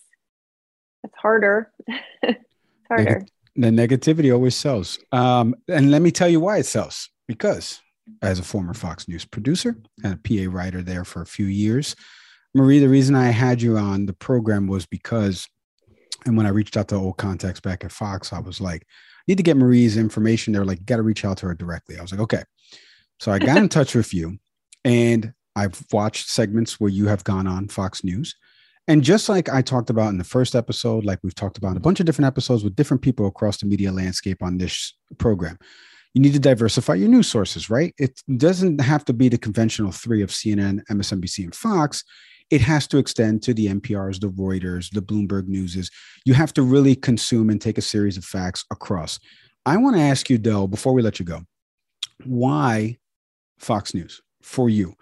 that's harder. (laughs) it's harder the negativity always sells. Um, and let me tell you why it sells. Because as a former Fox News producer and a PA writer there for a few years, Marie, the reason I had you on the program was because, and when I reached out to old contacts back at Fox, I was like, need to get Marie's information. They're like, got to reach out to her directly. I was like, okay. So I got in (laughs) touch with you and I've watched segments where you have gone on Fox News and just like I talked about in the first episode, like we've talked about in a bunch of different episodes with different people across the media landscape on this program, you need to diversify your news sources, right? It doesn't have to be the conventional three of CNN, MSNBC, and Fox. It has to extend to the NPRs, the Reuters, the Bloomberg Newses. You have to really consume and take a series of facts across. I want to ask you, though, before we let you go, why Fox News for you?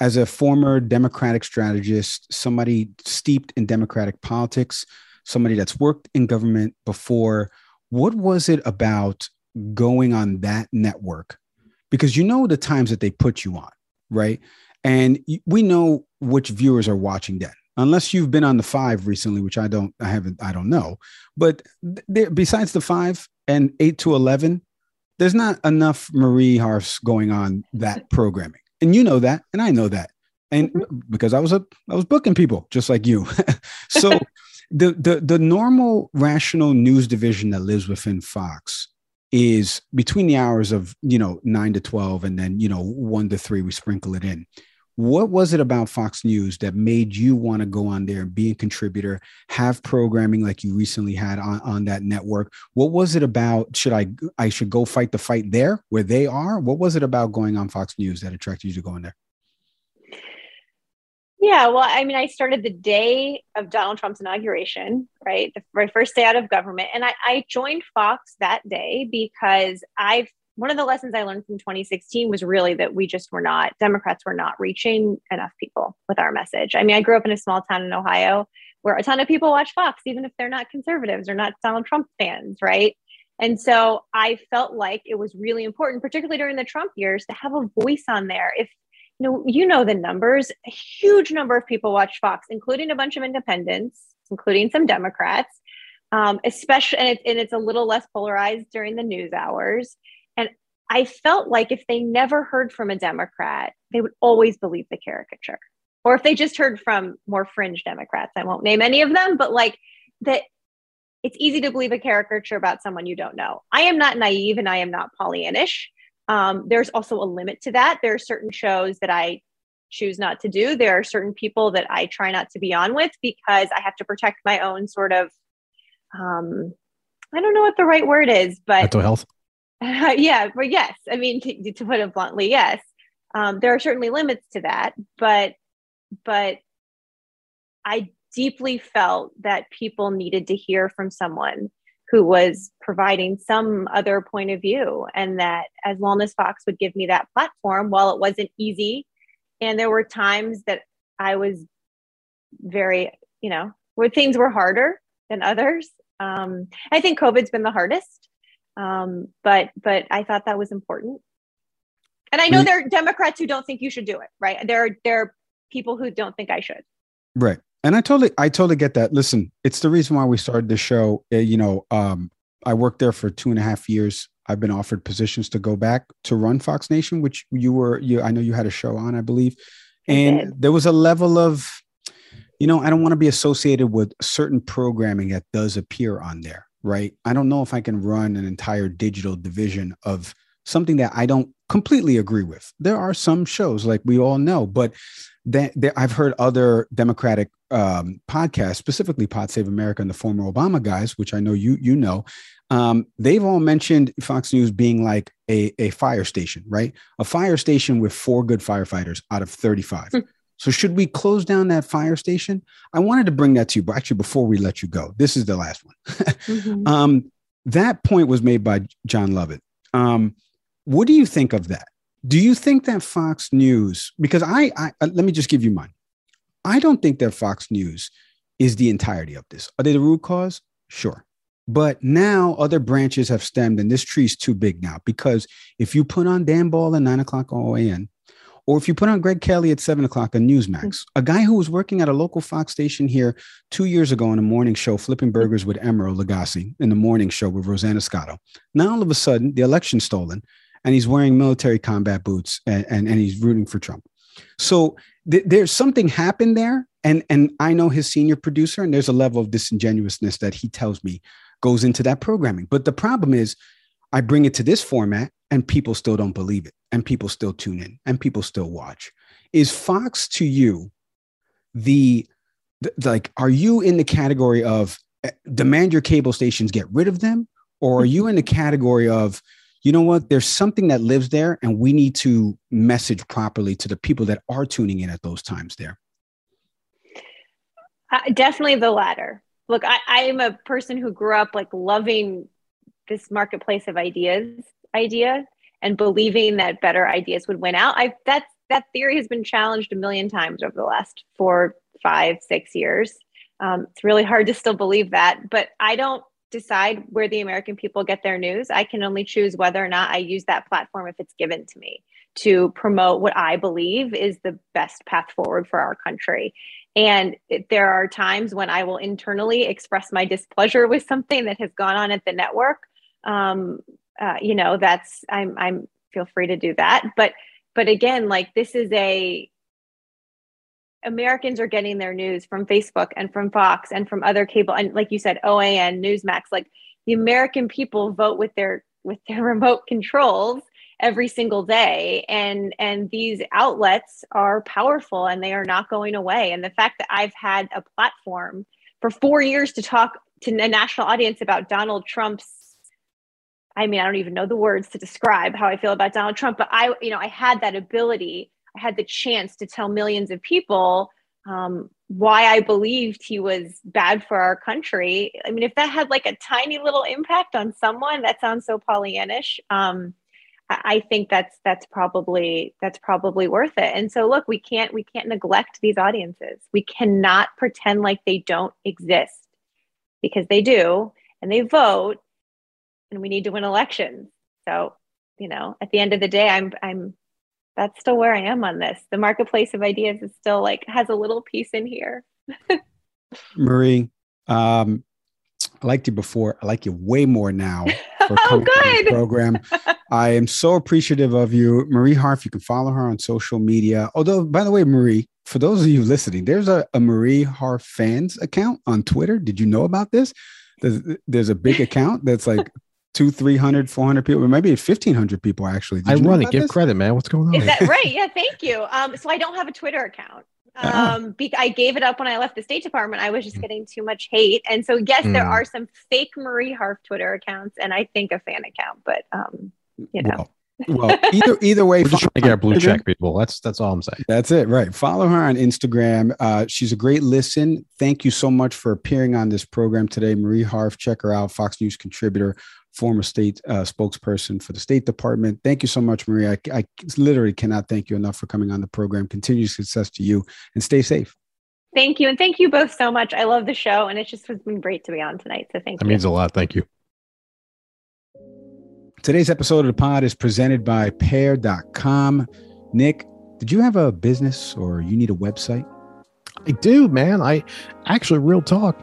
As a former Democratic strategist, somebody steeped in Democratic politics, somebody that's worked in government before, what was it about going on that network? Because you know the times that they put you on, right? And we know which viewers are watching then unless you've been on the five recently, which I don't, I haven't, I don't know. But there, besides the five and eight to 11, there's not enough Marie Harfs going on that programming and you know that, and I know that, and mm-hmm. because I was a I was booking people just like you. (laughs) so (laughs) the the the normal rational news division that lives within Fox is between the hours of you know nine to twelve, and then you know one to three we sprinkle it in. What was it about Fox News that made you want to go on there and be a contributor, have programming like you recently had on, on that network? What was it about? Should I I should go fight the fight there where they are? What was it about going on Fox News that attracted you to go in there? Yeah, well, I mean, I started the day of Donald Trump's inauguration, right? The very first day out of government. And I, I joined Fox that day because I've one of the lessons I learned from 2016 was really that we just were not, Democrats were not reaching enough people with our message. I mean, I grew up in a small town in Ohio where a ton of people watch Fox, even if they're not conservatives or not Donald Trump fans, right? And so I felt like it was really important, particularly during the Trump years, to have a voice on there. If you know, you know the numbers, a huge number of people watch Fox, including a bunch of independents, including some Democrats. Um, especially, and, it, and it's a little less polarized during the news hours. And I felt like if they never heard from a Democrat, they would always believe the caricature. Or if they just heard from more fringe Democrats, I won't name any of them, but like that it's easy to believe a caricature about someone you don't know. I am not naive and I am not Pollyannish. Um, there's also a limit to that. There are certain shows that I choose not to do. There are certain people that I try not to be on with because I have to protect my own sort of, um, I don't know what the right word is, but mental health. Uh, (laughs) yeah, but yes, I mean to, to put it bluntly, yes. Um, there are certainly limits to that, but but I deeply felt that people needed to hear from someone who was providing some other point of view, and that as Wellness Fox would give me that platform, while it wasn't easy, and there were times that I was very, you know, where things were harder than others. Um, I think COVID's been the hardest um, but but I thought that was important. And I know there are Democrats who don't think you should do it, right? There are there are people who don't think I should. Right. And I totally I totally get that. Listen, it's the reason why we started the show. Uh, you know, um, I worked there for two and a half years. I've been offered positions to go back to run Fox Nation, which you were you I know you had a show on, I believe. And there was a level of, you know, I don't want to be associated with certain programming that does appear on there right? I don't know if I can run an entire digital division of something that I don't completely agree with. There are some shows, like we all know, but that, that I've heard other Democratic um, podcasts, specifically Pod Save America and the former Obama guys, which I know you you know, um, they've all mentioned Fox News being like a, a fire station, right? A fire station with four good firefighters out of 35. So should we close down that fire station? I wanted to bring that to you, but actually before we let you go, this is the last one. (laughs) mm-hmm. um, that point was made by Jon Lovett. Um, what do you think of that? Do you think that Fox News? Because I, I uh, let me just give you mine. I don't think that Fox News is the entirety of this. Are they the root cause? Sure. But now other branches have stemmed, and this tree's too big now because if you put on Dan Ball at nine o'clock OAN, or if you put on Greg Kelly at seven o'clock on Newsmax, mm-hmm. a guy who was working at a local Fox station here two years ago on a morning show, flipping burgers with Emeril Lagasse in the morning show with Rosanna Scotto. Now, all of a sudden, the election's stolen and he's wearing military combat boots and, and, and he's rooting for Trump. So th- there's something happened there. And, and I know his senior producer, and there's a level of disingenuousness that he tells me goes into that programming. But the problem is, I bring it to this format and people still don't believe it and people still tune in and people still watch. Is fox to you the, the like are you in the category of eh, demand your cable stations get rid of them? Or are you (laughs) in the category of you know what there's something that lives there and we need to message properly to the people that are tuning in at those times there? Uh, definitely the latter. Look I, I am a person who grew up like loving this marketplace of ideas idea and believing that better ideas would win out. I that's that theory has been challenged a million times over the last four, five, six years. Um, it's really hard to still believe that, but I don't decide where the American people get their news. I can only choose whether or not I use that platform if it's given to me to promote what I believe is the best path forward for our country. And there are times when I will internally express my displeasure with something that has gone on at the network. Um, uh, you know, that's I'm I'm feel free to do that. But but again, like this is a Americans are getting their news from Facebook and from Fox and from other cable and like you said, OAN, Newsmax. Like the American people vote with their with their (laughs) remote controls every single day and and these outlets are powerful and they are not going away and the fact that i've had a platform for 4 years to talk to a national audience about Donald Trump's I mean I don't even know the words to describe how I feel about Donald Trump but I you know I had that ability I had the chance to tell millions of people um, why I believed he was bad for our country. I mean, if that had like a tiny little impact on someone, that sounds so Pollyannish. Um, I think that's that's probably that's probably worth it. And so look, we can't we can't neglect these audiences. We cannot pretend like they don't exist because they do and they vote and we need to win elections. So, you know, at the end of the day, I'm I'm that's still where I am on this. The marketplace of ideas is still like has a little piece in here. (laughs) Marie, um, I liked you before. I like you way more now. (laughs) oh, good program. (laughs) I am so appreciative of you, Marie Harf. You can follow her on social media. Although, by the way, Marie, for those of you listening, there's a, a Marie Harf fans account on Twitter. Did you know about this? There's, there's a big account that's like two, 300, 400 people, or maybe 1,500 people actually. Did I run to Give this? credit, man. What's going on? Is that right? Yeah, thank you. Um, so I don't have a Twitter account. Uh-huh. Um, be- I gave it up when I left the State Department. I was just mm. getting too much hate, and so yes, mm. there are some fake Marie Harf Twitter accounts, and I think a fan account. But um, you know, well, well, either either way, (laughs) we're just trying to get our blue (laughs) check people. That's that's all I'm saying. That's it, right? Follow her on Instagram. Uh, she's a great listen. Thank you so much for appearing on this program today, Marie Harf. Check her out, Fox News contributor, former state uh, spokesperson for the State Department. Thank you so much, Marie. I, I literally cannot thank you enough for coming on the program. Continued success to you, and stay safe. Thank you, and thank you both so much. I love the show, and it just has been great to be on tonight. So thank that you. That means a lot. Thank you. Today's episode of the pod is presented by pair.com. Nick, did you have a business or you need a website? I do, man. I actually, real talk,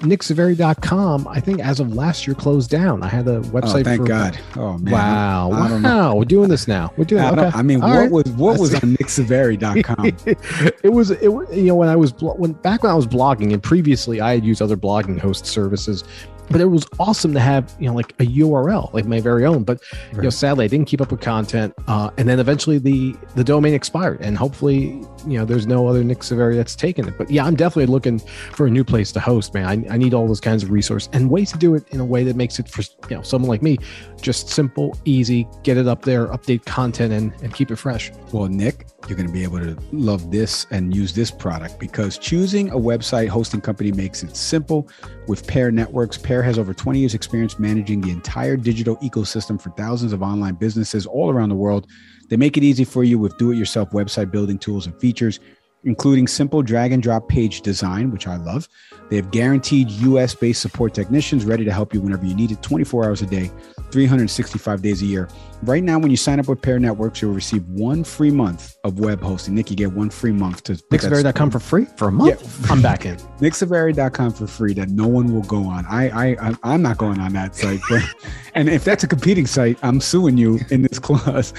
nicksaveri.com, I think as of last year closed down. I had a oh, website. Oh, thank for, God. Oh, man. Wow. Wow. We're doing this now. We're doing I, okay. I mean, All what right. was what was on nicksaveri.com? (laughs) it was, it, you know, when I was, when back when I was blogging and previously I had used other blogging host services but it was awesome to have you know like a url like my very own but right. you know sadly i didn't keep up with content uh, and then eventually the the domain expired and hopefully you know there's no other nick severi that's taken it but yeah i'm definitely looking for a new place to host man i, I need all those kinds of resources and ways to do it in a way that makes it for you know someone like me just simple easy get it up there update content and, and keep it fresh. Well nick you're going to be able to love this and use this product because choosing a website hosting company makes it simple. With pair networks pair has over 20 years' experience managing the entire digital ecosystem for thousands of online businesses all around the world. They make it easy for you with do it yourself website building tools and features, including simple drag and drop page design, which I love. They have guaranteed US based support technicians ready to help you whenever you need it 24 hours a day, 365 days a year. Right now, when you sign up with Pair Networks, you'll receive one free month of web hosting. Nick, you get one free month to nicksaveri.com for free for a month. Yeah. I'm back in. (laughs) nicksaveri.com for free that no one will go on. I I I'm not going on that site. But, (laughs) and if that's a competing site, I'm suing you in this (laughs) clause.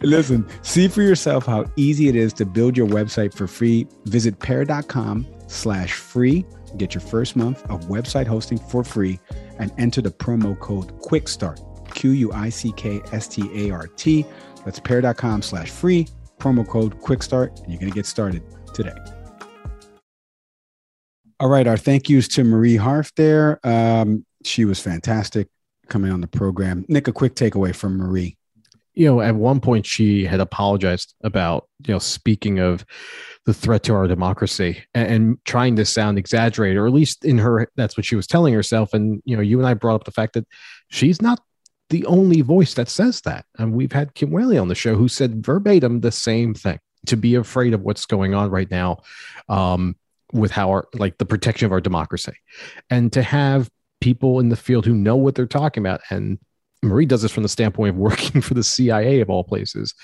Listen, see for yourself how easy it is to build your website for free. Visit pair.com slash free. Get your first month of website hosting for free and enter the promo code QUICKSTART Q U I C K S T A R T. That's pair.com slash free, promo code quick start, and you're going to get started today. All right. Our thank yous to Marie Harf there. Um, she was fantastic coming on the program. Nick, a quick takeaway from Marie. You know, at one point she had apologized about, you know, speaking of the threat to our democracy and, and, trying to sound exaggerated, or at least in her, that's what she was telling herself. And, you know, you and I brought up the fact that she's not the only voice that says that. And we've had Kim Wehle on the show who said verbatim the same thing to be afraid of what's going on right now um, with how our, like the protection of our democracy. And to have people in the field who know what they're talking about. And Marie does this from the standpoint of working (laughs) for the CIA of all places.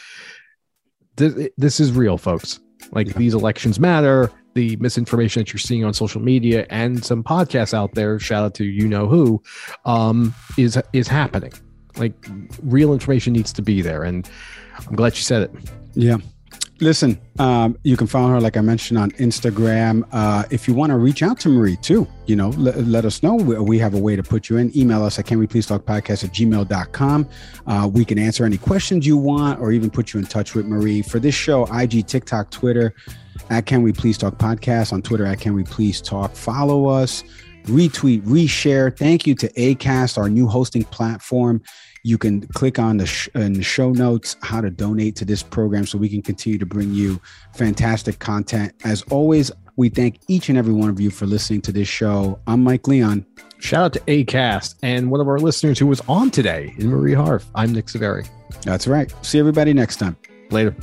This, this is real, folks. Like yeah. these elections matter. The misinformation that you're seeing on social media and some podcasts out there, shout out to you know who, um, is is happening. Like real information needs to be there. And I'm glad you said it. Yeah. Listen, um, you can follow her, like I mentioned, on Instagram. Uh, if you want to reach out to Marie too, you know, let, let us know. We, we, have a way to put you in. Email us at can we please talk podcast at gmail.com. Uh, we can answer any questions you want or even put you in touch with Marie. For this show, IG, TikTok, Twitter, at Can We Please Talk Podcast, on Twitter at Can We Please Talk. Follow us, retweet, reshare. Thank you to ACAST, our new hosting platform. You can click on the, sh- in the show notes how to donate to this program so we can continue to bring you fantastic content. As always, we thank each and every one of you for listening to this show. I'm Mike Leon. Shout out to ACAST and one of our listeners who was on today in Marie Harf. I'm Nick Saveri. That's right. See everybody next time. Later.